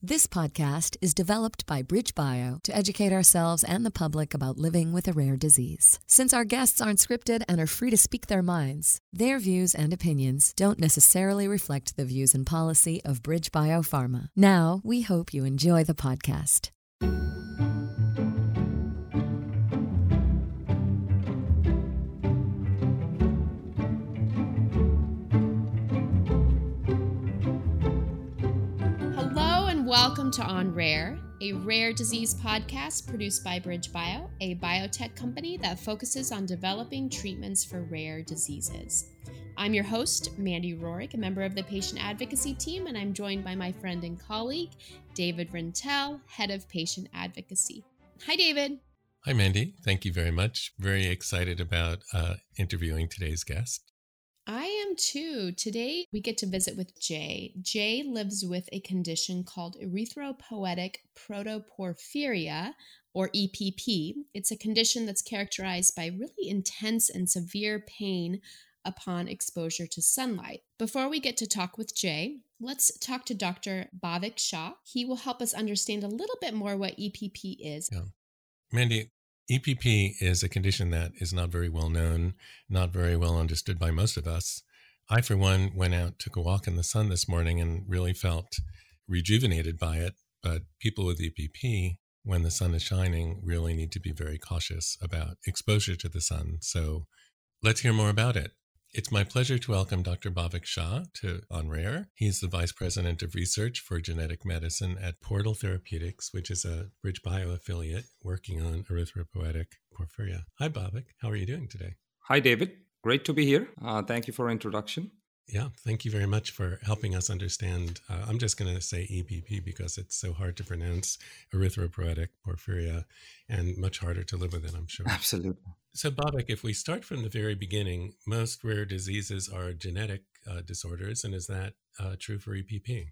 This podcast is developed by BridgeBio to educate ourselves and the public about living with a rare disease. Since our guests aren't scripted and are free to speak their minds, their views and opinions don't necessarily reflect the views and policy of BridgeBio Pharma. Now, we hope you enjoy the podcast. Welcome to On Rare, a rare disease podcast produced by BridgeBio, a biotech company that focuses on developing treatments for rare diseases. I'm your host, Mandy Rorick, a member of the patient advocacy team, and I'm joined by my friend and colleague, David Rintell, head of patient advocacy. Hi, David. Hi, Mandy. Thank you very much. Very excited about uh, interviewing today's guest. I am too. Today we get to visit with Jay. Jay lives with a condition called erythropoietic protoporphyria, or EPP. It's a condition that's characterized by really intense and severe pain upon exposure to sunlight. Before we get to talk with Jay, let's talk to Dr. Bhavik Shah. He will help us understand a little bit more what EPP is. Yeah. Mandy, EPP is a condition that is not very well known, not very well understood by most of us. I, for one, went out, took a walk in the sun this morning and really felt rejuvenated by it. But people with EPP, when the sun is shining, really need to be very cautious about exposure to the sun. So let's hear more about it. It's my pleasure to welcome Dr. Bhavik Shah to On Rare. He's the Vice President of Research for Genetic Medicine at Portal Therapeutics, which is a BridgeBio affiliate working on erythropoietic porphyria. Hi, Bhavik. How are you doing today? Hi, David. Great to be here. Uh, thank you for introduction. Yeah, thank you very much for helping us understand. Uh, I'm just going to say EPP because it's so hard to pronounce erythropoietic porphyria and much harder to live with it, I'm sure. Absolutely. So, Bhavik, if we start from the very beginning, most rare diseases are genetic uh, disorders. And is that uh, true for EPP?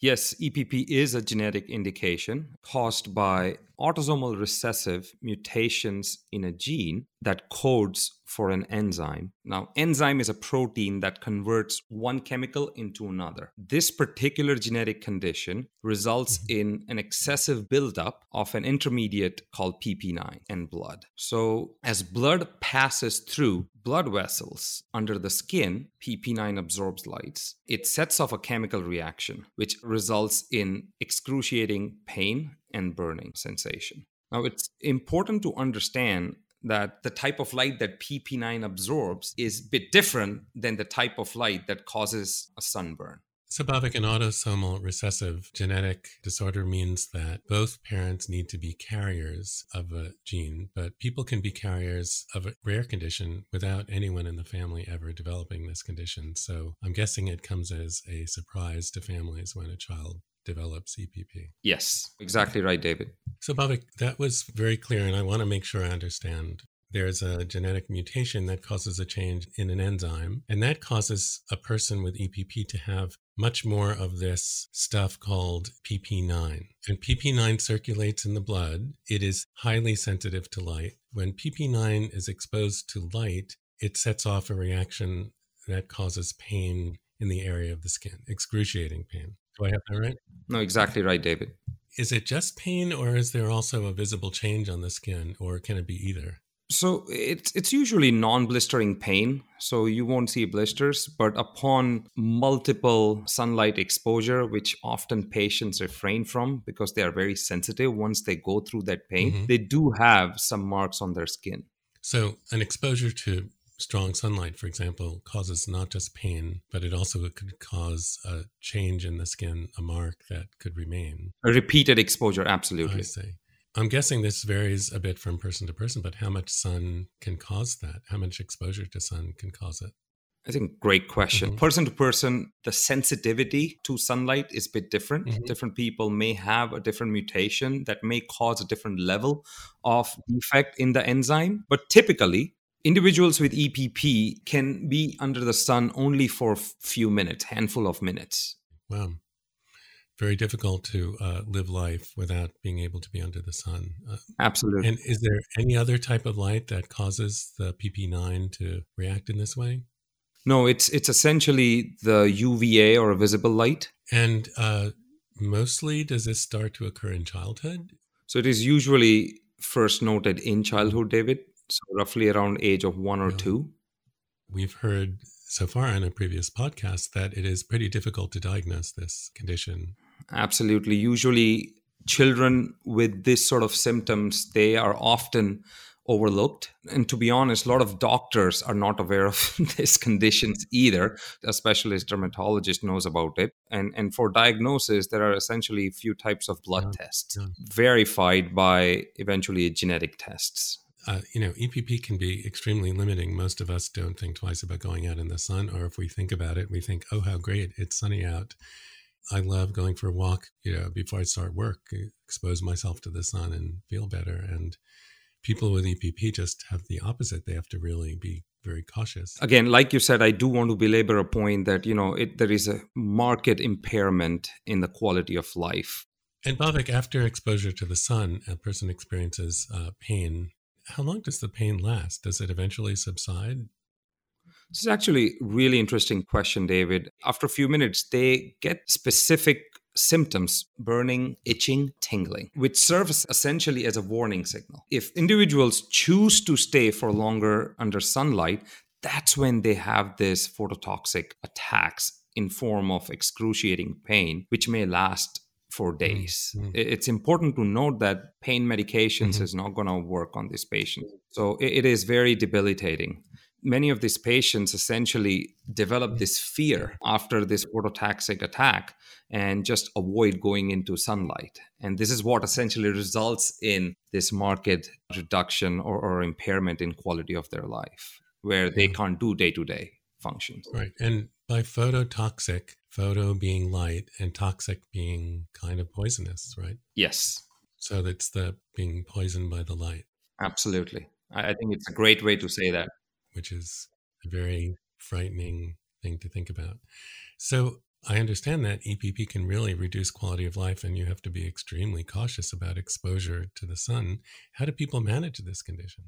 Yes, EPP is a genetic indication caused by autosomal recessive mutations in a gene that codes for an enzyme. Now, enzyme is a protein that converts one chemical into another. This particular genetic condition results mm-hmm. in an excessive buildup of an intermediate called PP9 in blood. So, as blood passes through blood vessels under the skin, PP9 absorbs lights. It sets off a chemical reaction, which results in excruciating pain and burning sensation. Now, it's important to understand that the type of light that PP9 absorbs is a bit different than the type of light that causes a sunburn. Bhavik, an autosomal recessive genetic disorder means that both parents need to be carriers of a gene, but people can be carriers of a rare condition without anyone in the family ever developing this condition. So I'm guessing it comes as a surprise to families when a child develops EPP. Yes, exactly right, David. So, Bhavik, that was very clear, and I want to make sure I understand. There's a genetic mutation that causes a change in an enzyme, and that causes a person with EPP to have much more of this stuff called PP9. And PP9 circulates in the blood. It is highly sensitive to light. When PP9 is exposed to light, it sets off a reaction that causes pain in the area of the skin, excruciating pain. Do I have that right? No, exactly right, David. Is it just pain, or is there also a visible change on the skin, or can it be either? So it's it's usually non-blistering pain, so you won't see blisters. But upon multiple sunlight exposure, which often patients refrain from because they are very sensitive once they go through that pain, mm-hmm. they do have some marks on their skin. So an exposure to strong sunlight, for example, causes not just pain, but it also could cause a change in the skin, a mark that could remain. A repeated exposure, absolutely. I see. I'm guessing this varies a bit from person to person, but how much sun can cause that? How much exposure to sun can cause it? I think great question. Mm-hmm. Person to person, the sensitivity to sunlight is a bit different. Mm-hmm. Different people may have a different mutation that may cause a different level of defect in the enzyme. But typically, individuals with EPP can be under the sun only for a few minutes, handful of minutes. Wow. Very difficult to uh, live life without being able to be under the sun. Uh, Absolutely. And is there any other type of light that causes the PP9 to react in this way? No, it's it's essentially the UVA or visible light. And uh, mostly does this start to occur in childhood? So it is usually first noted in childhood, David. So roughly around age of one or Yeah. two. We've heard so far in a previous podcast that it is pretty difficult to diagnose this condition. Absolutely. Usually, children with this sort of symptoms they are often overlooked and to be honest a lot of doctors are not aware of these conditions either a specialist dermatologist knows about it and and for diagnosis there are essentially a few types of blood Yeah, tests yeah. verified by eventually genetic tests Uh, you know, EPP can be extremely limiting. Most of us don't think twice about going out in the sun, or if we think about it, we think, oh, how great, it's sunny out. I love going for a walk, you know, before I start work, expose myself to the sun and feel better. And people with EPP just have the opposite. They have to really be very cautious. again like you said i do want to belabor a point that you know it, there is a market impairment in the quality of life And Bhavik, after exposure to the sun, a person experiences uh, pain. How long does the pain last? Does it eventually subside? This is actually a really interesting question, David. After a few minutes, they get specific symptoms burning, itching, tingling, which serves essentially as a warning signal. If individuals choose to stay for longer under sunlight, that's when they have this phototoxic attacks in form of excruciating pain, which may last for days. mm. I- It's important to note that pain medications Mhm. is not going to work on this patient. So it- is very debilitating many of these patients essentially develop this fear after this phototoxic attack and just avoid going into sunlight. And this is what essentially results in this market reduction or, or impairment in quality of their life, where they can't do day to day functions. Right. And by phototoxic, photo being light and toxic being kind of poisonous, right? Yes, So that's the being poisoned by the light, absolutely. I, I think it's a great way to say that. which is a very frightening thing to think about. So I understand that EPP can really reduce quality of life and you have to be extremely cautious about exposure to the sun. How do people manage this condition?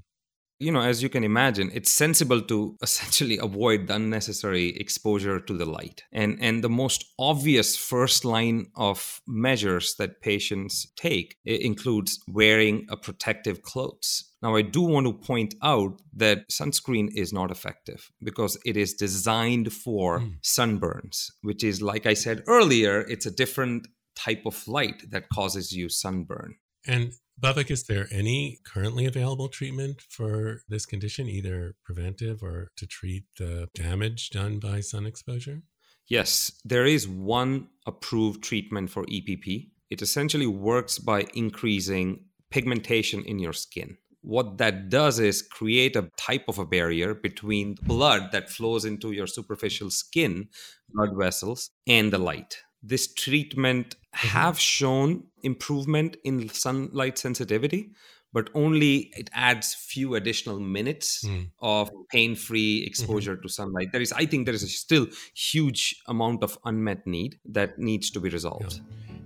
You know, as you can imagine, it's sensible to essentially avoid the unnecessary exposure to the light. And and the most obvious first line of measures that patients take includes wearing a protective clothes. Now, I do want to point out that sunscreen is not effective because it is designed for Mm. sunburns, which is, like I said earlier, it's a different type of light that causes you sunburn. And Bhavik, is there any currently available treatment for this condition, either preventive or to treat the damage done by sun exposure? Yes, there is one approved treatment for EPP. It essentially works by increasing pigmentation in your skin. What that does is create a type of a barrier between blood that flows into your superficial skin, blood vessels, and the light. This treatment have shown improvement in sunlight sensitivity, but only it adds few additional minutes Mm. of pain-free exposure to sunlight. There is, I think, there is a still huge amount of unmet need that needs to be resolved.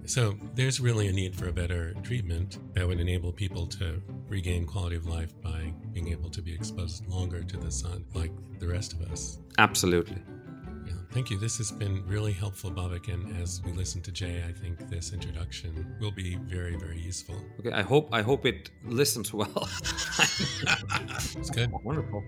So there's really a need for a better treatment that would enable people to regain quality of life by being able to be exposed longer to the sun, like the rest of us. Absolutely. Yeah, thank you. This has been really helpful, Bhavik. And as we listen to Jay, I think this introduction will be very, very useful. Okay, I hope I hope it listens well. It's good. Wonderful.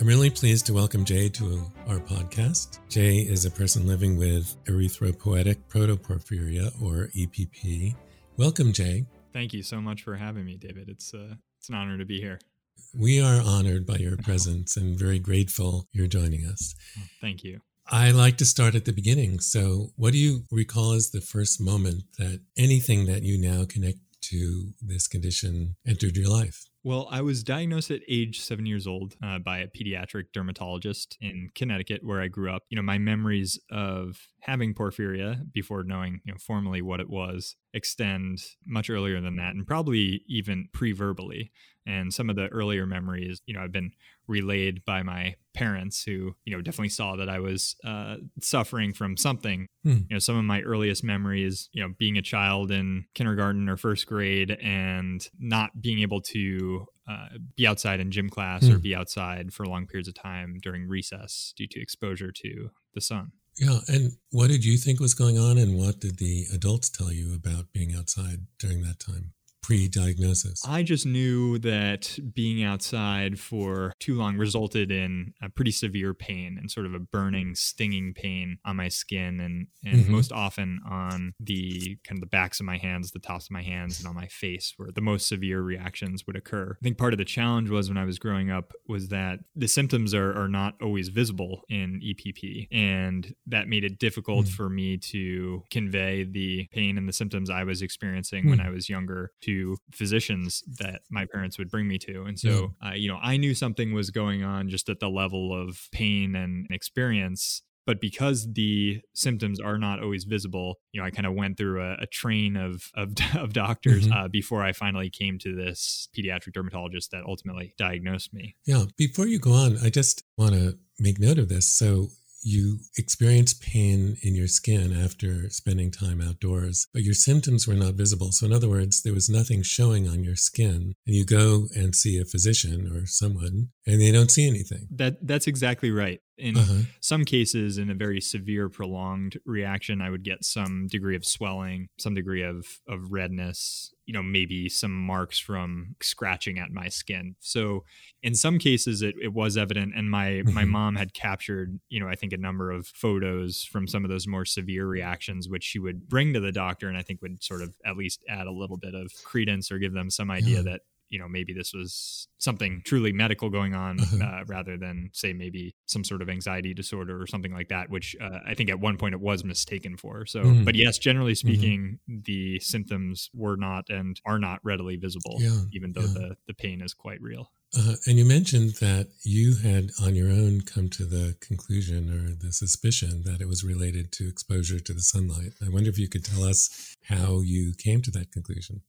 I'm really pleased to welcome Jay to our podcast. Jay is a person living with erythropoietic protoporphyria, or EPP. Welcome, Jay. Thank you so much for having me, David. It's uh, it's an honor to be here. We are honored by your presence and very grateful you're joining us. Thank you. I like to start at the beginning. So, what do you recall as the first moment that anything that you now connect to this condition entered your life? Well, I was diagnosed at age seven years old uh, by a pediatric dermatologist in Connecticut, where I grew up. You know, my memories of having porphyria before knowing, you know, formally what it was extend much earlier than that, and probably even pre-verbally. And some of the earlier memories, you know, i've been relayed by my parents, who, you know, definitely saw that I was uh, suffering from something Hmm. you know some of my earliest memories you know being a child in kindergarten or first grade and not being able to uh, be outside in gym class mm. or hmm. be outside for long periods of time during recess due to exposure to the sun. Yeah. And what did you think was going on? And what did the adults tell you about being outside during that time? Pre-diagnosis? I just knew that being outside for too long resulted in a pretty severe pain and sort of a burning, stinging pain on my skin and and mm-hmm. most often on the kind of the backs of my hands, the tops of my hands, and on my face, where the most severe reactions would occur. I think part of the challenge was when I was growing up was that the symptoms are, are not always visible in EPP, and that made it difficult mm. for me to convey the pain and the symptoms I was experiencing mm. when I was younger to physicians that my parents would bring me to. And so, uh, you know, I knew something was going on just at the level of pain and experience. But because the symptoms are not always visible, you know, I kind of went through a, a train of of, of doctors mm-hmm. uh, before I finally came to this pediatric dermatologist that ultimately diagnosed me. Yeah. Before you go on, I just want to make note of this. So you experienced pain in your skin after spending time outdoors, but your symptoms were not visible. So, in other words, there was nothing showing on your skin. And you go and see a physician or someone, and they don't see anything. That that's exactly right. In uh-huh. some cases, in a very severe, prolonged reaction, I would get some degree of swelling, some degree of of redness, you know, maybe some marks from scratching at my skin. So in some cases it, it was evident and my mm-hmm. my mom had captured, you know, I think a number of photos from some of those more severe reactions which she would bring to the doctor and I think would sort of at least add a little bit of credence or give them some idea yeah. that you know maybe this was something truly medical going on uh-huh. uh, rather than say maybe some sort of anxiety disorder or something like that which uh, i think at one point it was mistaken for so mm-hmm. but yes generally mm-hmm. speaking mm-hmm. the symptoms were not and are not readily visible yeah, even though yeah. the, the pain is quite real uh, and you mentioned that you had on your own come to the conclusion or the suspicion that it was related to exposure to the sunlight. I wonder if you could tell us how you came to that conclusion.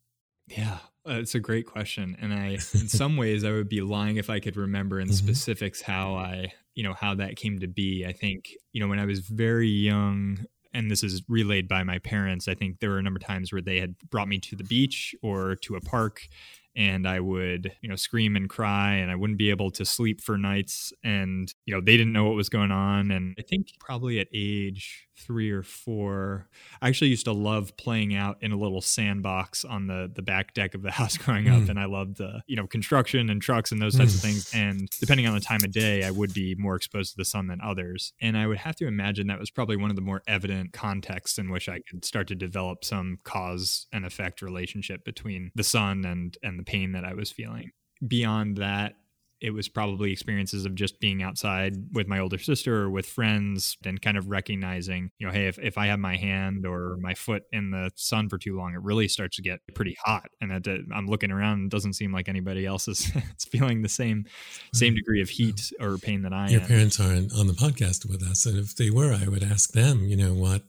Yeah, uh, it's a great question, and I, in some ways, I would be lying if I could remember in mm-hmm. specifics how I, you know, how that came to be. I think, you know, when I was very young, and this is relayed by my parents. I think there were a number of times where they had brought me to the beach or to a park and I would, you know, scream and cry and I wouldn't be able to sleep for nights and, you know, they didn't know what was going on and I think probably at age three or four. I actually used to love playing out in a little sandbox on the the back deck of the house growing mm. up, and I loved the you know construction and trucks and those types mm. of things. And depending on the time of day, I would be more exposed to the sun than others. And I would have to imagine that was probably one of the more evident contexts in which I could start to develop some cause and effect relationship between the sun and and the pain that I was feeling. Beyond that, it was probably experiences of just being outside with my older sister or with friends and kind of recognizing, you know, hey, if, if I have my hand or my foot in the sun for too long, it really starts to get pretty hot. And I'm looking around, it doesn't seem like anybody else is feeling the same same mm-hmm. degree of heat or pain that I am. Your am. parents aren't on the podcast with us. And if they were, I would ask them, you know, what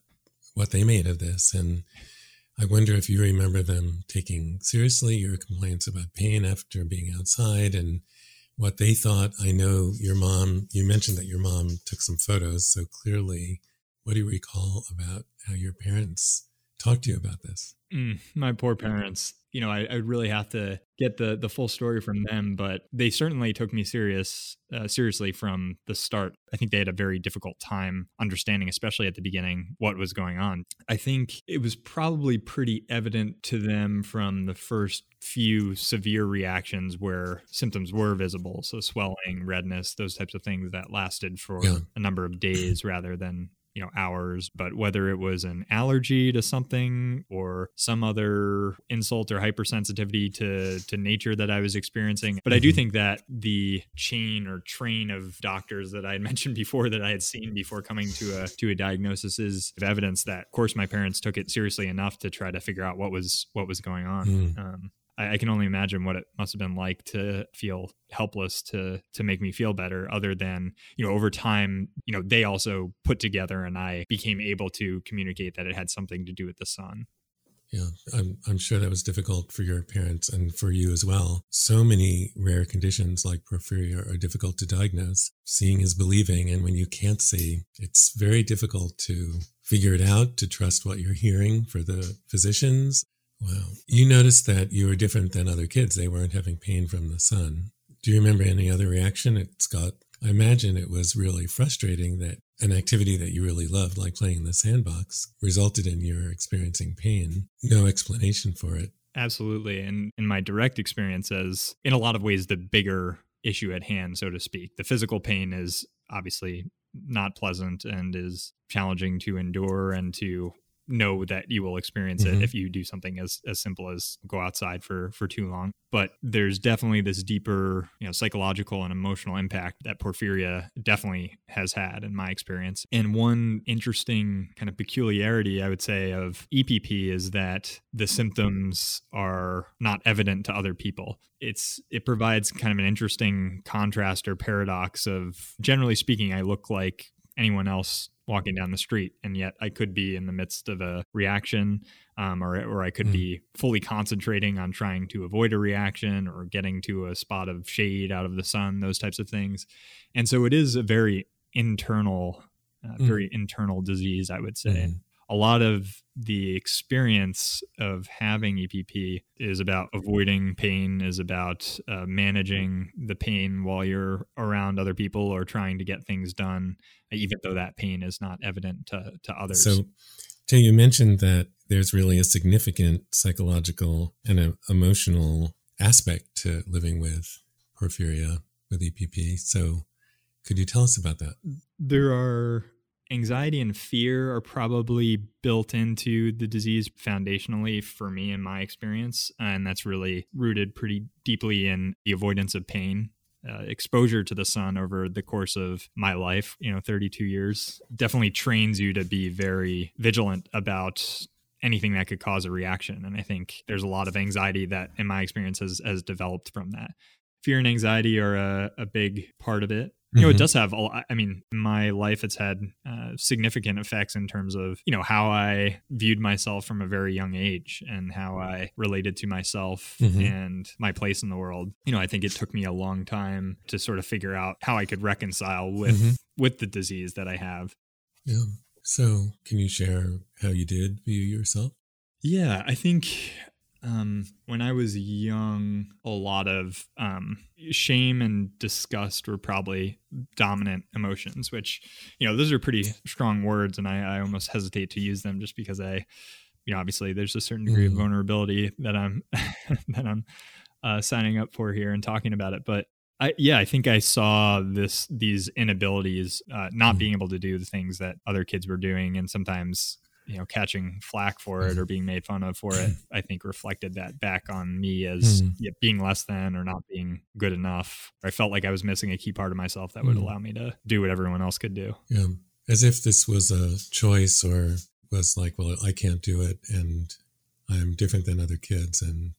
what they made of this. And I wonder if you remember them taking seriously your complaints about pain after being outside and what they thought. I know your mom, you mentioned that your mom took some photos. So clearly, what do you recall about how your parents talked to you about this? Mm, my poor parents you know, I, I really have to get the the full story from them, but they certainly took me serious uh, seriously from the start. I think they had a very difficult time understanding, especially at the beginning, what was going on. I think it was probably pretty evident to them from the first few severe reactions where symptoms were visible, so swelling, redness, those types of things that lasted for yeah. a number of days rather than you know hours but whether it was an allergy to something or some other insult or hypersensitivity to to nature that I was experiencing but I do mm-hmm. think that the chain or train of doctors that I had mentioned before that I had seen before coming to a to a diagnosis is evidence that of course my parents took it seriously enough to try to figure out what was what was going on mm. um, I, I can only imagine what it must have been like to feel helpless to to make me feel better other than you know over time you know they also put together and i became able to communicate that it had something to do with the sun. Yeah i'm, I'm sure that was difficult for your parents and for you as well. So many rare conditions like porphyria are difficult to diagnose. Seeing is believing and when you can't see it's very difficult to figure it out to trust what you're hearing for the physicians Wow. You noticed that you were different than other kids. They weren't having pain from the sun. Do you remember any other reaction it Scott? I imagine it was really frustrating that an activity that you really loved, like playing in the sandbox, resulted in your experiencing pain. No explanation for it. Absolutely. And in my direct experience, as in a lot of ways, the bigger issue at hand, so to speak, the physical pain is obviously not pleasant and is challenging to endure and to know that you will experience mm-hmm. it if you do something as as simple as go outside for for too long. But there's definitely this deeper you know psychological and emotional impact that porphyria definitely has had in my experience. And one interesting kind of peculiarity i would say of epp is that the symptoms are not evident to other people. It's it provides kind of an interesting contrast or paradox of generally speaking i look like anyone else walking down the street and yet i could be in the midst of a reaction um, or, or i could mm. be fully concentrating on trying to avoid a reaction or getting to a spot of shade out of the sun those types of things and so it is a very internal uh, mm. very internal disease i would say mm a lot of the experience of having EPP is about avoiding pain, is about uh, managing the pain while you're around other people or trying to get things done, even though that pain is not evident to, to others. So, Jay, you mentioned that there's really a significant psychological and emotional aspect to living with porphyria with EPP. So, could you tell us about that? There are anxiety and fear are probably built into the disease foundationally for me in my experience and that's really rooted pretty deeply in the avoidance of pain uh, exposure to the sun over the course of my life you know 32 years. Definitely trains you to be very vigilant about anything that could cause a reaction and i think there's a lot of anxiety that in my experience has, has developed from that. Fear and anxiety are a, a big part of it you know it mm-hmm. does have a lot i mean my life it's had uh, significant effects in terms of you know how i viewed myself from a very young age and how i related to myself mm-hmm. and my place in the world you know i think it took me a long time to sort of figure out how i could reconcile with mm-hmm. with the disease that i have yeah so can you share how you did view yourself yeah i think um, when I was young, a lot of um, shame and disgust were probably dominant emotions, which, you know, those are pretty strong words. And I, I almost hesitate to use them just because I, you know, obviously there's a certain degree mm. of vulnerability that I'm, that I'm uh, signing up for here and talking about it. But I, yeah, I think I saw this, these inabilities, uh, not mm. being able to do the things that other kids were doing. And sometimes you know catching flack for it or being made fun of for it i think reflected that back on me as mm. being less than or not being good enough. I felt like i was missing a key part of myself that would mm. allow me to do what everyone else could do. Yeah. As if this was a choice or was like well i can't do it and i'm different than other kids and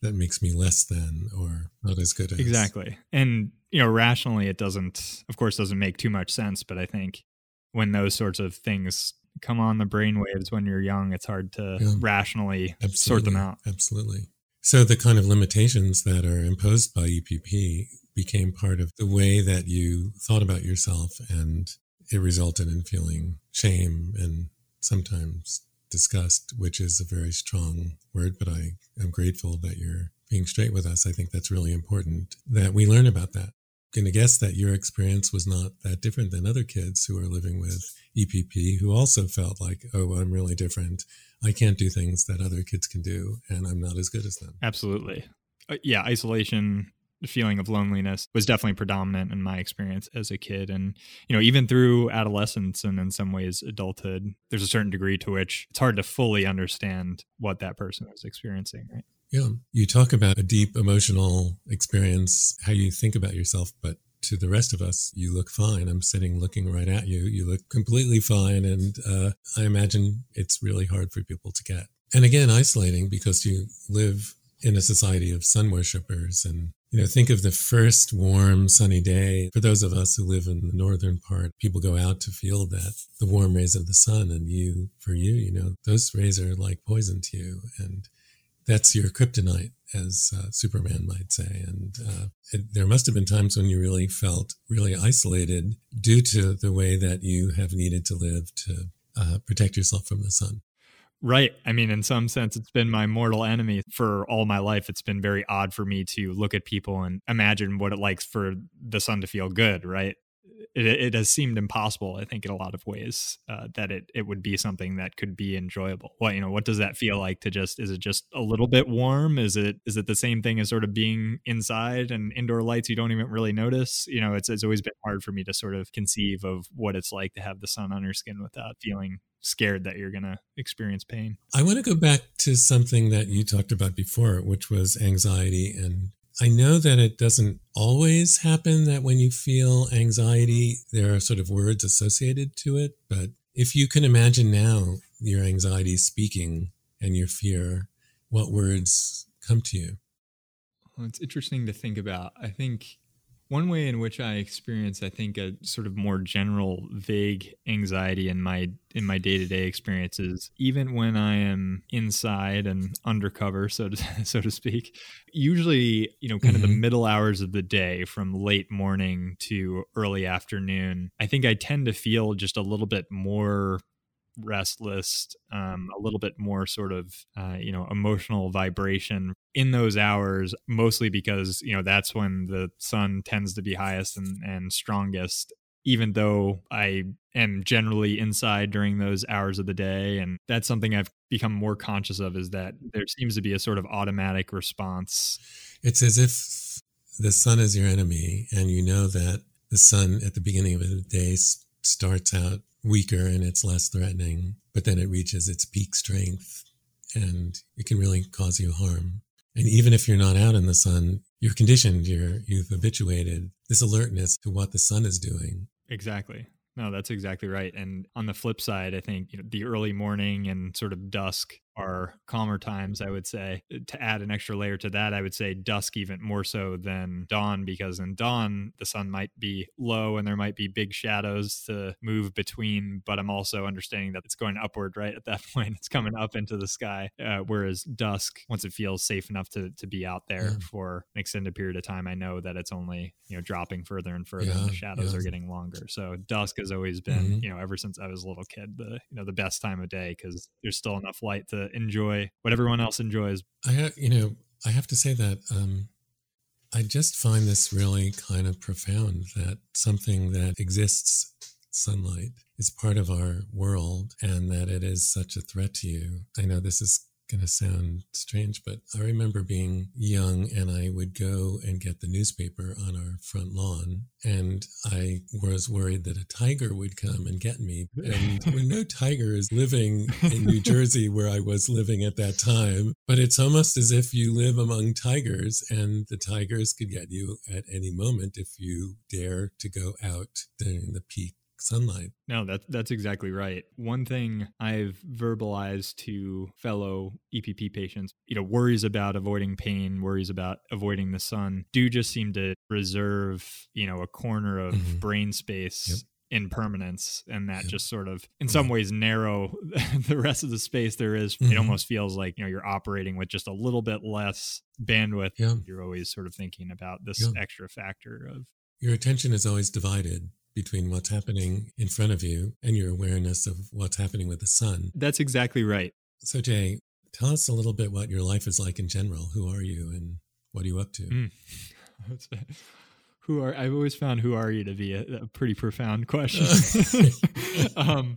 that makes me less than or not as good as. Exactly. And you know rationally it doesn't of course doesn't make too much sense but i think when those sorts of things come on the brainwaves when you're young, it's hard to yeah. rationally Absolutely. sort them out. Absolutely. So the kind of limitations that are imposed by EPP became part of the way that you thought about yourself and it resulted in feeling shame and sometimes disgust, which is a very strong word, but I am grateful that you're being straight with us. I think that's really important that we learn about that going to guess that your experience was not that different than other kids who are living with EPP who also felt like, oh, I'm really different. I can't do things that other kids can do, and I'm not as good as them. Absolutely. Uh, yeah, isolation, feeling of loneliness was definitely predominant in my experience as a kid. And, you know, even through adolescence and in some ways adulthood, there's a certain degree to which it's hard to fully understand what that person was experiencing, right? Yeah. You talk about a deep emotional experience, how you think about yourself, but to the rest of us, you look fine. I'm sitting looking right at you. You look completely fine. And uh, I imagine it's really hard for people to get. And again, isolating because you live in a society of sun worshippers. And, you know, think of the first warm, sunny day. For those of us who live in the northern part, people go out to feel that the warm rays of the sun. And you, for you, you know, those rays are like poison to you. And that's your kryptonite, as uh, Superman might say. And uh, it, there must have been times when you really felt really isolated due to the way that you have needed to live to uh, protect yourself from the sun. Right. I mean, in some sense, it's been my mortal enemy for all my life. It's been very odd for me to look at people and imagine what it likes for the sun to feel good, right? It, it has seemed impossible, I think, in a lot of ways, uh, that it it would be something that could be enjoyable. What you know, what does that feel like to just? Is it just a little bit warm? Is it is it the same thing as sort of being inside and indoor lights you don't even really notice? You know, it's it's always been hard for me to sort of conceive of what it's like to have the sun on your skin without feeling scared that you're going to experience pain. I want to go back to something that you talked about before, which was anxiety and I know that it doesn't always happen that when you feel anxiety, there are sort of words associated to it. But if you can imagine now your anxiety speaking and your fear, what words come to you? Well, it's interesting to think about. I think one way in which I experience, I think, a sort of more general, vague anxiety in my in my day to day experiences, even when I am inside and undercover, so to so to speak. Usually, you know, kind mm-hmm. of the mm-hmm. middle hours of the day, from late morning to early afternoon. I think I tend to feel just a little bit more restless, um, a little bit more sort of uh, you know emotional vibration in those hours, mostly because you know that's when the sun tends to be highest and, and strongest. Even though I am generally inside during those hours of the day, and that's something I've become more conscious of, is that there seems to be a sort of automatic response. It's as if the sun is your enemy, and you know that the sun at the beginning of the day starts out weaker and it's less threatening, but then it reaches its peak strength and it can really cause you harm. And even if you're not out in the sun, you're conditioned, you're, you've habituated this alertness to what the sun is doing. Exactly. No, that's exactly right. And on the flip side, I think you know, the early morning and sort of dusk are calmer times, I would say. Uh, to add an extra layer to that, I would say dusk even more so than dawn, because in dawn, the sun might be low and there might be big shadows to move between. But I'm also understanding that it's going upward, right? At that point, it's coming up into the sky. Uh, whereas dusk, once it feels safe enough to, to be out there yeah. for an extended period of time, I know that it's only, you know, dropping further and further yeah, and the shadows yeah. are getting longer. So dusk has always been, mm-hmm. you know, ever since I was a little kid, the, you know, the best time of day because there's still enough light to enjoy what everyone else enjoys. I you know, I have to say that um, I just find this really kind of profound that something that exists, sunlight, is part of our world and that it is such a threat to you. I know this is going to sound strange, but I remember being young and I would go and get the newspaper on our front lawn. And I was worried that a tiger would come and get me. And no tigers living in New Jersey where I was living at that time. But it's almost as if you live among tigers and the tigers could get you at any moment if you dare to go out during the peak sunlight. No, that, that's exactly right. One thing I've verbalized to fellow EPP patients, you know, worries about avoiding pain, worries about avoiding the sun do just seem to reserve, you know, a corner of mm-hmm. brain space yep in permanence and that just sort of in some ways narrow the rest of the space there is. mm-hmm. it almost feels like you know you're operating with just a little bit less bandwidth yeah. you're always sort of thinking about this yeah. extra factor of your attention is always divided between what's happening in front of you and your awareness of what's happening with the sun. That's exactly right. So, Jay, tell us a little bit what your life is like in general. Who are you and what are you up to? Mm. who are I've always found who are you to be a, a pretty profound question. um,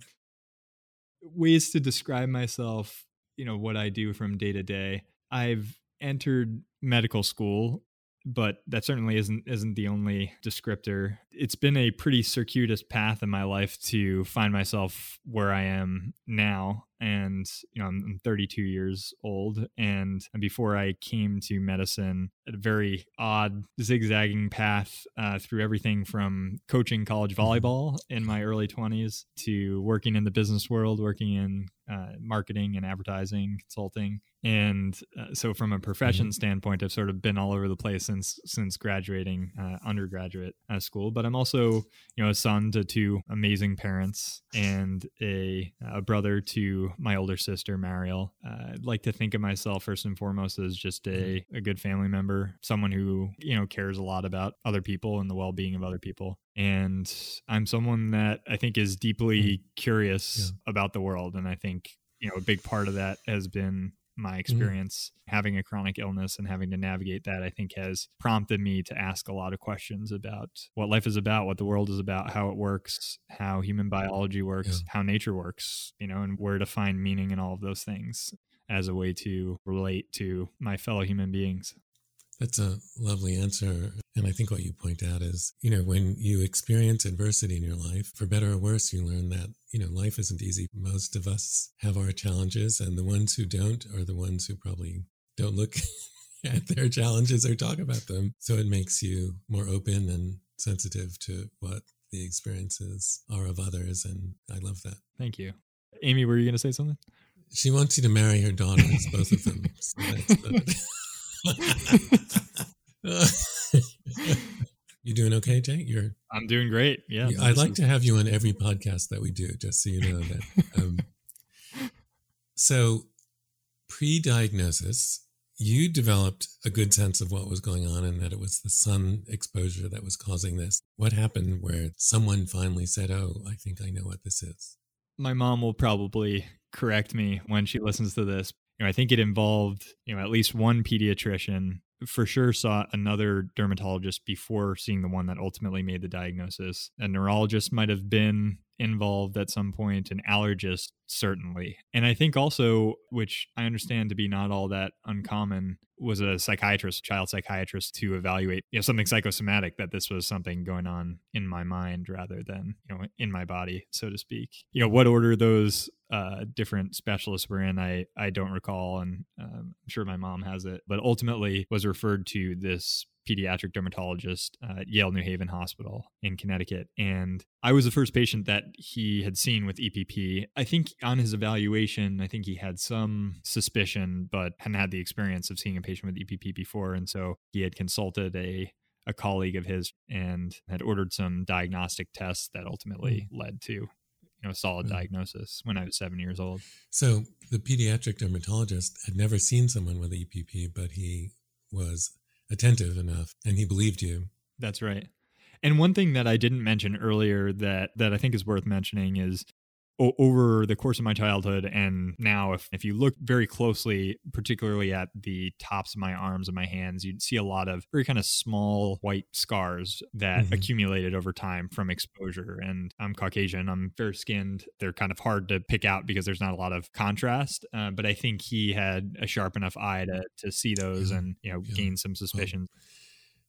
ways to describe myself, you know, what I do from day to day. I've entered medical school but that certainly isn't isn't the only descriptor. It's been a pretty circuitous path in my life to find myself where I am now and you know I'm 32 years old and before I came to medicine a very odd zigzagging path uh, through everything from coaching college mm-hmm. volleyball in my early 20s to working in the business world working in uh, marketing and advertising consulting and uh, so from a profession mm-hmm. standpoint i've sort of been all over the place since since graduating uh, undergraduate uh, school but i'm also you know a son to two amazing parents and a, a brother to my older sister, Mariel. Uh, I'd like to think of myself first and foremost as just a, mm-hmm. a good family member, someone who, you know, cares a lot about other people and the well being of other people. And I'm someone that I think is deeply mm-hmm. curious yeah. about the world. And I think you know, a big part of that has been my Mm-hmm. experience having a chronic illness and having to navigate that i think has prompted me to ask a lot of questions about what life is about what the world is about how it works how human biology works Yeah. how nature works you know and where to find meaning in all of those things as a way to relate to my fellow human beings That's a lovely answer. And I think what you point out is, you know, when you experience adversity in your life, for better or worse, you learn that, you know, life isn't easy. Most of us have our challenges, and the ones who don't are the ones who probably don't look at their challenges or talk about them. So it makes you more open and sensitive to what the experiences are of others. And I love that. thank you amy were you going to say something She wants you to marry her daughters, both of them. So you doing okay, Jake? You're. i'm doing great yeah I'd like is- to have you on every podcast that we do, just so you know that. Um, so, pre-diagnosis, you developed a good sense of what was going on, and that it was the sun exposure that was causing this. What happened where someone finally said, "Oh, I think I know what this is." my mom will probably correct me when she listens to this. You know, I think it involved, you know, at least one pediatrician for sure saw another dermatologist before seeing the one that ultimately made the diagnosis. A neurologist might have been involved at some point, an allergist certainly. And I think also, which I understand to be not all that uncommon, was a psychiatrist, child psychiatrist to evaluate, you know, something psychosomatic that this was something going on in my mind rather than, you know, in my body, so to speak. You know, what order those uh, different specialists were in, I I don't recall, and um, I'm sure my mom has it, but ultimately was referred to this pediatric dermatologist uh, at Yale New Haven Hospital in Connecticut. And I was the first patient that he had seen with EPP. I think on his evaluation, I think he had some suspicion, but hadn't had the experience of seeing a patient with EPP before. And so he had consulted a a colleague of his and had ordered some diagnostic tests that ultimately led to you know a solid Mm. diagnosis when I was seven years old. So the pediatric dermatologist had never seen someone with EPP, but he was attentive enough and he believed you. That's right. And one thing that I didn't mention earlier that that I think is worth mentioning is o- over the course of my childhood and now if, if you look very closely particularly at the tops of my arms and my hands you'd see a lot of very kind of small white scars that Mhm. accumulated over time from exposure and i'm caucasian i'm fair skinned they're kind of hard to pick out because there's not a lot of contrast uh, but i think he had a sharp enough eye to, to see those Yeah. and you know Yeah. gain some suspicion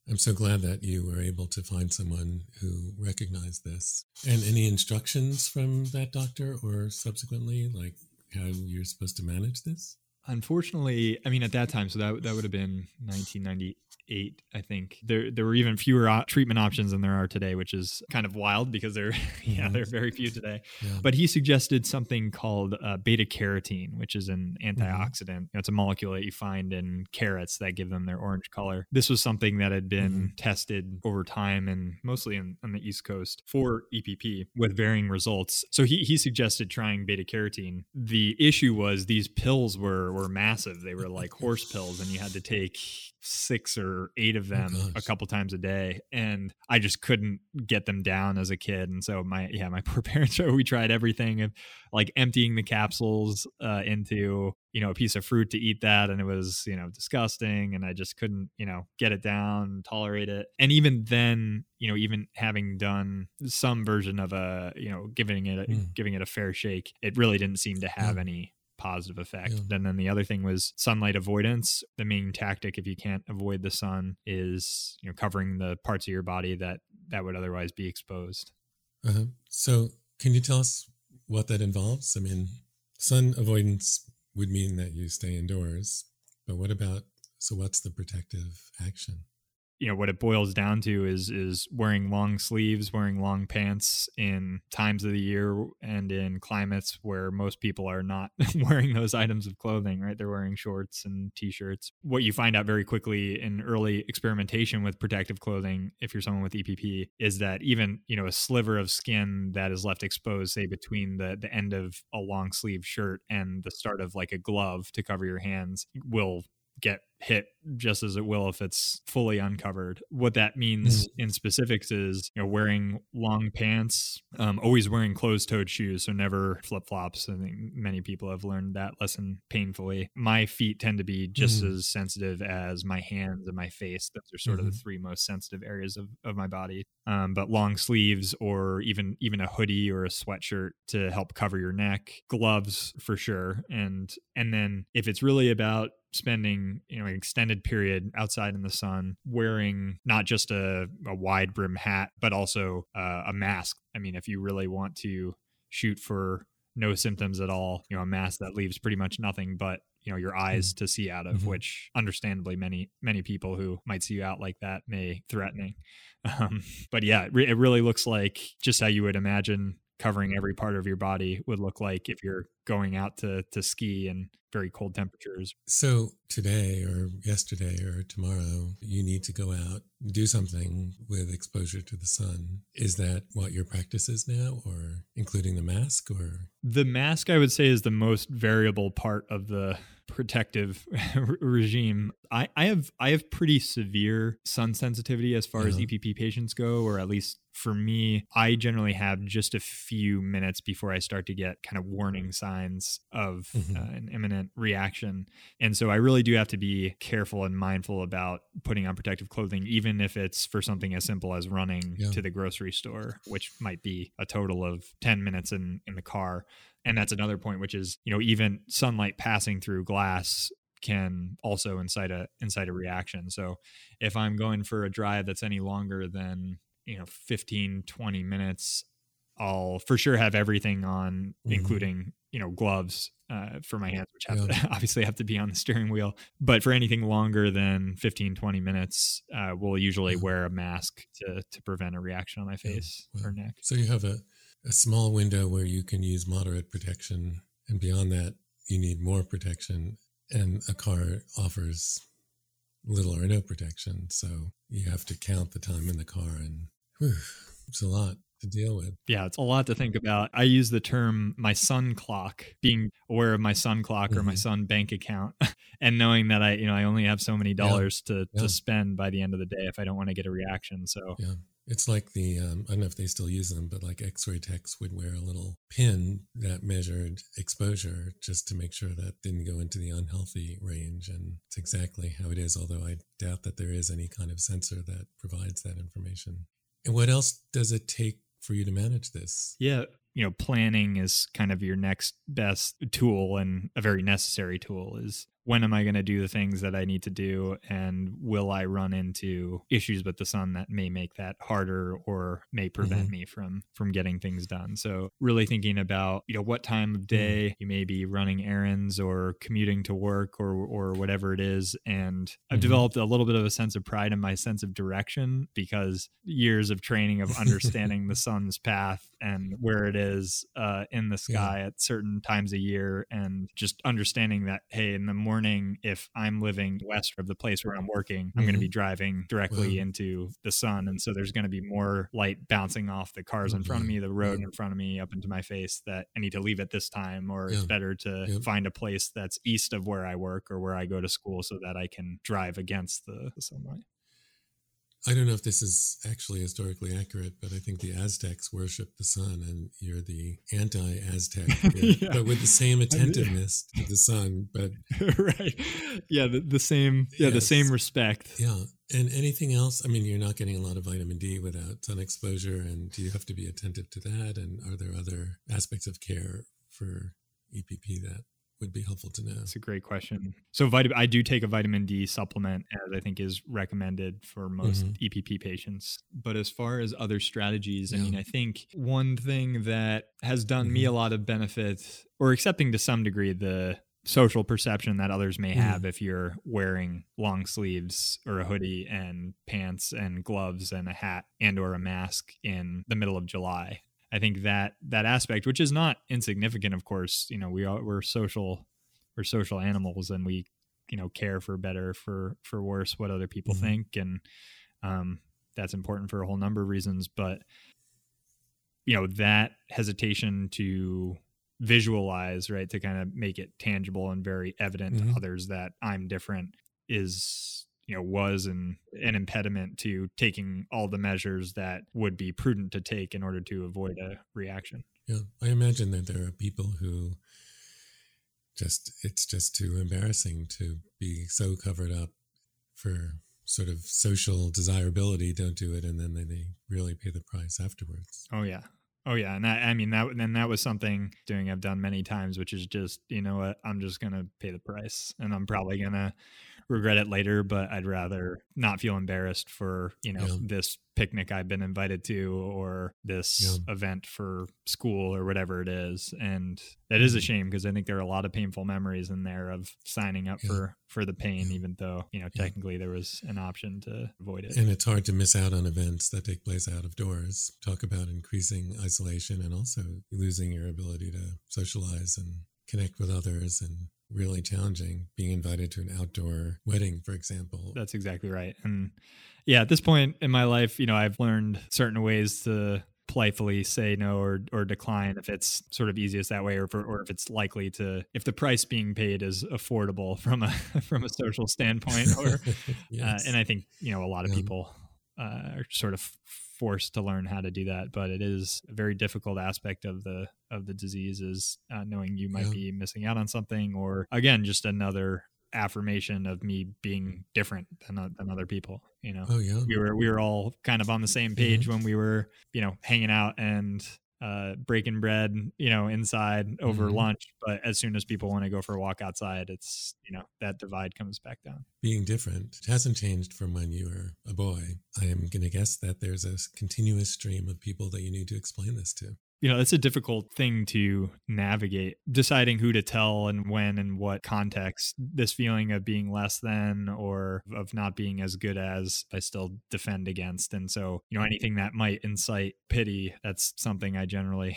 I'm so glad that you were able to find someone who recognized this. And any instructions from that doctor or subsequently, like how you're supposed to manage this? Unfortunately, I mean, at that time, so that that would have been 1998, I think. There there were even fewer o- treatment options than there are today, which is kind of wild because there, yeah, there are very few today. Yeah. But he suggested something called uh, beta carotene, which is an antioxidant. You know, it's a molecule that you find in carrots that give them their orange color. This was something that had been tested over time and mostly in, on the East Coast for EPP with varying results. So he, he suggested trying beta carotene. The issue was these pills were, were massive. They were like horse pills, and you had to take six or eight of them a couple times a day. And I just couldn't get them down as a kid. And so my, yeah, my poor parents, we tried everything of like emptying the capsules uh, into, you know, a piece of fruit to eat that. And it was, you know, disgusting. And I just couldn't, you know, get it down, tolerate it. And even then, you know, even having done some version of a, you know, giving it, a, Mm. giving it a fair shake, it really didn't seem to have Yeah. any positive effect. Yeah. And then the other thing was sunlight avoidance. The main tactic, if you can't avoid the sun, is you know covering the parts of your body that that would otherwise be exposed. Uh-huh. So, can you tell us what that involves? I mean, sun avoidance would mean that you stay indoors, but what about? So, what's the protective action? You know what it boils down to is is wearing long sleeves wearing long pants in times of the year and in climates where most people are not wearing those items of clothing right? They're wearing shorts and t-shirts. What you find out very quickly in early experimentation with protective clothing if you're someone with epp is that even you know a sliver of skin that is left exposed say between the the end of a long sleeve shirt and the start of like a glove to cover your hands will get hit just as it will if it's fully uncovered. What that means mm-hmm. in specifics is you know wearing long pants, um, always wearing closed-toed shoes, so never flip-flops. I think many people have learned that lesson painfully. My feet tend to be just mm-hmm. as sensitive as my hands and my face. Those are sort mm-hmm. of the mm-hmm. three most sensitive areas of, of my body. Um, but long sleeves or even even a hoodie or a sweatshirt to help cover your neck, gloves for sure, and and then if it's really about spending you know an extended period outside in the sun wearing not just a, a wide brim hat but also uh, a mask i mean if you really want to shoot for no symptoms at all you know a mask that leaves pretty much nothing but you know your eyes mm-hmm. to see out of mm-hmm. which understandably many many people who might see you out like that may threatening um, but yeah it, re- it really looks like just how you would imagine covering every part of your body would look like if you're going out to to ski in very cold temperatures. So today or yesterday or tomorrow you need to go out do something with exposure to the sun. Is that what your practice is now or including the mask or The mask I would say is the most variable part of the protective regime. I, I have I have pretty severe sun sensitivity as far as uh-huh. EPP patients go, or at least for me, I generally have just a few minutes before I start to get kind of warning signs of mm-hmm. uh, an imminent reaction. And so I really do have to be careful and mindful about putting on protective clothing, even if it's for something as simple as running yeah. to the grocery store, which might be a total of 10 minutes in, in the car and that's another point which is you know even sunlight passing through glass can also incite a incite a reaction so if i'm going for a drive that's any longer than you know 15 20 minutes i'll for sure have everything on mm-hmm. including you know gloves uh, for my hands which have yeah. to obviously have to be on the steering wheel but for anything longer than 15 20 minutes uh, we'll usually yeah. wear a mask to to prevent a reaction on my face yeah. or neck so you have a a small window where you can use moderate protection, and beyond that, you need more protection. And a car offers little or no protection, so you have to count the time in the car, and whew, it's a lot to deal with. Yeah, it's a lot to think about. I use the term my sun clock, being aware of my sun clock mm-hmm. or my mm-hmm. sun bank account and knowing that I, you know, I only have so many dollars yeah. to yeah. to spend by the end of the day if I don't want to get a reaction. So yeah. It's like the, um, I don't know if they still use them, but like x ray techs would wear a little pin that measured exposure just to make sure that didn't go into the unhealthy range. And it's exactly how it is, although I doubt that there is any kind of sensor that provides that information. And what else does it take for you to manage this? Yeah. You know, planning is kind of your next best tool and a very necessary tool is when am I going to do the things that I need to do? And will I run into issues with the sun that may make that harder or may prevent mm-hmm. me from from getting things done? So really thinking about, you know, what time of mm-hmm. day mm-hmm. you may be running errands or commuting to work or or whatever it is. And I've mm-hmm. developed a little bit of a sense of pride in my sense of direction because years of training of understanding the sun's path and where it is uh, in the sky yeah. at certain times a year and just understanding that, hey, in the morning if I'm living west of the place where I'm working, I'm mm-hmm. going to be driving directly into the sun. And so there's going to be more light bouncing off the cars in front of me, the road in front of me, up into my face that I need to leave at this time, or yeah. it's better to yep. find a place that's east of where I work or where I go to school so that I can drive against the, the sunlight. I don't know if this is actually historically accurate, but I think the Aztecs worship the sun, and you're the anti-Aztec, yeah. but with the same attentiveness to the sun. But right, yeah, the, the same, yeah, yes. the same respect. Yeah, and anything else? I mean, you're not getting a lot of vitamin D without sun exposure, and do you have to be attentive to that? And are there other aspects of care for EPP that would be helpful to know? That's a great question. So, vitamin, I do take a vitamin D supplement, as I think is recommended for most mm-hmm. EPP patients. But as far as other strategies, yeah. I mean, I think one thing that has done mm-hmm. me a lot of benefit, or accepting to some degree the social perception that others may have mm. if you're wearing long sleeves or a hoodie and pants and gloves and a hat and or a mask in the middle of July. I think that that aspect, which is not insignificant, of course, you know, we are we're social we're social animals and we you know care for better for for worse what other people mm-hmm. think and um, that's important for a whole number of reasons but you know that hesitation to visualize right to kind of make it tangible and very evident mm-hmm. to others that i'm different is you know was an an impediment to taking all the measures that would be prudent to take in order to avoid a reaction. Yeah i imagine that there are people who just it's just too embarrassing to be so covered up for sort of social desirability don't do it and then they, they really pay the price afterwards. Oh yeah Oh yeah, and I, I mean that. And that was something doing I've done many times, which is just you know what I'm just gonna pay the price, and I'm probably gonna regret it later, but I'd rather not feel embarrassed for, you know, yeah. this picnic I've been invited to or this yeah. event for school or whatever it is. And that is a mm-hmm. shame because I think there are a lot of painful memories in there of signing up yeah. for for the pain, even though, you know, technically there was an option to avoid it. And it's hard to miss out on events that take place out of doors. Talk about increasing isolation and also losing your ability to socialize and connect with others and really challenging being invited to an outdoor wedding, for example. That's exactly right. And yeah, at this point in my life, you know, I've learned certain ways to politely say no or or decline if it's sort of easiest that way or for, or if it's likely to if the price being paid is affordable from a from a social standpoint or uh, yes. uh, and I think you know a lot of yeah. people uh, are sort of forced to learn how to do that but it is a very difficult aspect of the of the disease is uh, knowing you might yeah. be missing out on something or again just another affirmation of me being different than, uh, than other people you know oh yeah we were we were all kind of on the same page mm-hmm. when we were you know hanging out and uh, breaking bread, you know, inside over mm-hmm. lunch. But as soon as people want to go for a walk outside, it's, you know, that divide comes back down. Being different hasn't changed from when you were a boy. I am going to guess that there's a continuous stream of people that you need to explain this to you know, it's a difficult thing to navigate, deciding who to tell and when and what context. This feeling of being less than or of not being as good as I still defend against. And so, you know, anything that might incite pity, that's something I generally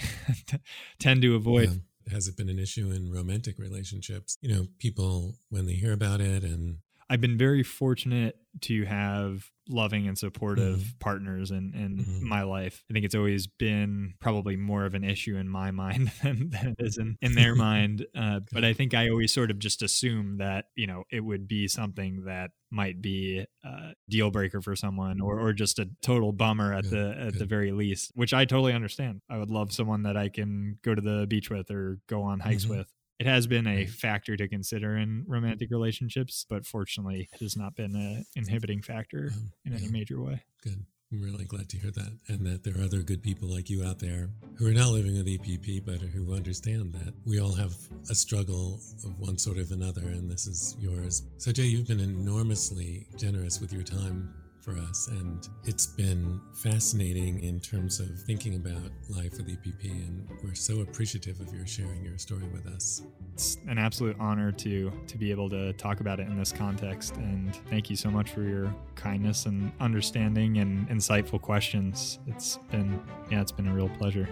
tend to avoid. Yeah. Has it been an issue in romantic relationships? You know, people, when they hear about it and I've been very fortunate to have loving and supportive mm-hmm. partners in, in mm-hmm. my life. I think it's always been probably more of an issue in my mind than, than it is in, in their mind. Uh, but I think I always sort of just assume that, you know, it would be something that might be a deal breaker for someone or, or just a total bummer at the at the very least, which I totally understand. I would love someone that I can go to the beach with or go on hikes mm-hmm. with it has been a factor to consider in romantic relationships, but fortunately, it has not been an inhibiting factor um, in yeah. any major way. Good. I'm really glad to hear that, and that there are other good people like you out there who are not living with EPP, but who understand that we all have a struggle of one sort of another, and this is yours. So, Jay, you've been enormously generous with your time for us. And it's been fascinating in terms of thinking about life with EPP. And we're so appreciative of your sharing your story with us. It's an absolute honor to to be able to talk about it in this context. And thank you so much for your kindness and understanding and insightful questions. It's been yeah, it's been a real pleasure.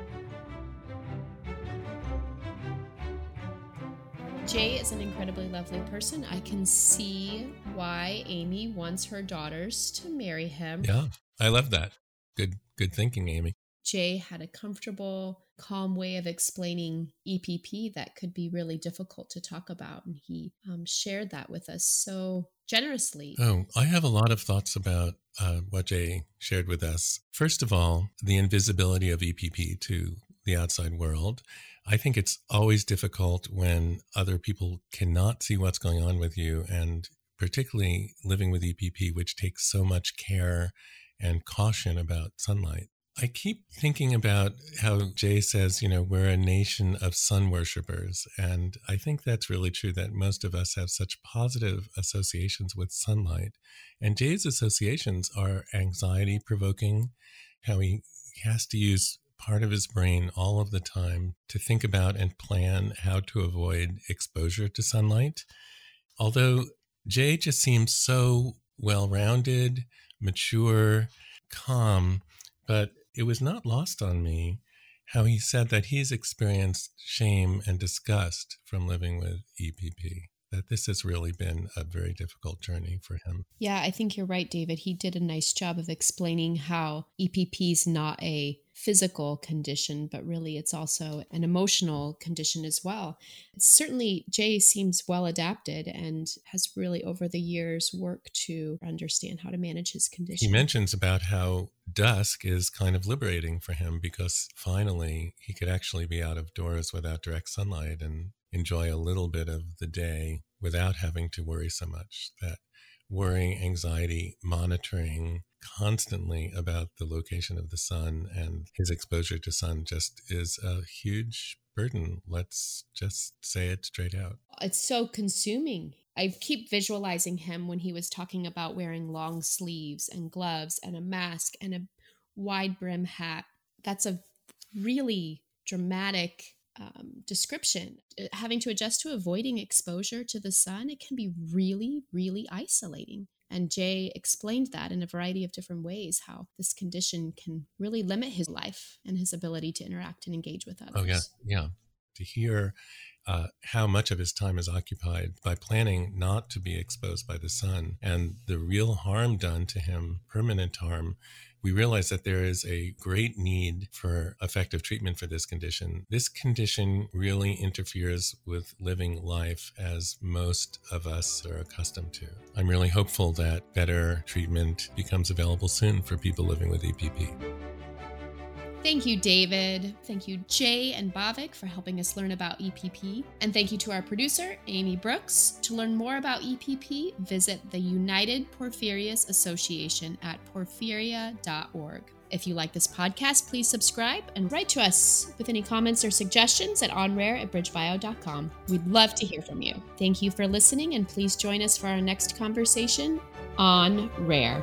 Jay is an incredibly lovely person. I can see why Amy wants her daughters to marry him. Yeah, I love that. Good, good thinking, Amy. Jay had a comfortable, calm way of explaining EPP that could be really difficult to talk about. And he um, shared that with us so generously. Oh, I have a lot of thoughts about uh, what Jay shared with us. First of all, the invisibility of EPP to the outside world. I think it's always difficult when other people cannot see what's going on with you, and particularly living with EPP, which takes so much care and caution about sunlight. I keep thinking about how Jay says, you know, we're a nation of sun worshippers. And I think that's really true that most of us have such positive associations with sunlight. And Jay's associations are anxiety provoking, how he has to use part of his brain all of the time to think about and plan how to avoid exposure to sunlight. Although Jay just seems so well rounded, mature, calm, but it was not lost on me how he said that he's experienced shame and disgust from living with EPP that this has really been a very difficult journey for him. Yeah, I think you're right, David. He did a nice job of explaining how EPP is not a physical condition, but really it's also an emotional condition as well. Certainly, Jay seems well adapted and has really over the years worked to understand how to manage his condition. He mentions about how dusk is kind of liberating for him because finally he could actually be out of doors without direct sunlight and enjoy a little bit of the day without having to worry so much. That worrying, anxiety, monitoring constantly about the location of the sun and his exposure to sun just is a huge burden. Let's just say it straight out. It's so consuming. I keep visualizing him when he was talking about wearing long sleeves and gloves and a mask and a wide brim hat. That's a really dramatic um, description, uh, having to adjust to avoiding exposure to the sun, it can be really, really isolating. And Jay explained that in a variety of different ways how this condition can really limit his life and his ability to interact and engage with others. Oh, yeah. Yeah. To hear uh, how much of his time is occupied by planning not to be exposed by the sun and the real harm done to him, permanent harm, we realize that there is a great need for effective treatment for this condition. This condition really interferes with living life as most of us are accustomed to. I'm really hopeful that better treatment becomes available soon for people living with EPP. Thank you, David. Thank you, Jay and Bhavik, for helping us learn about EPP. And thank you to our producer, Amy Brooks. To learn more about EPP, visit the United Porphyrias Association at porphyria.org. If you like this podcast, please subscribe and write to us with any comments or suggestions at onrare at bridgebio.com. We'd love to hear from you. Thank you for listening, and please join us for our next conversation on Rare.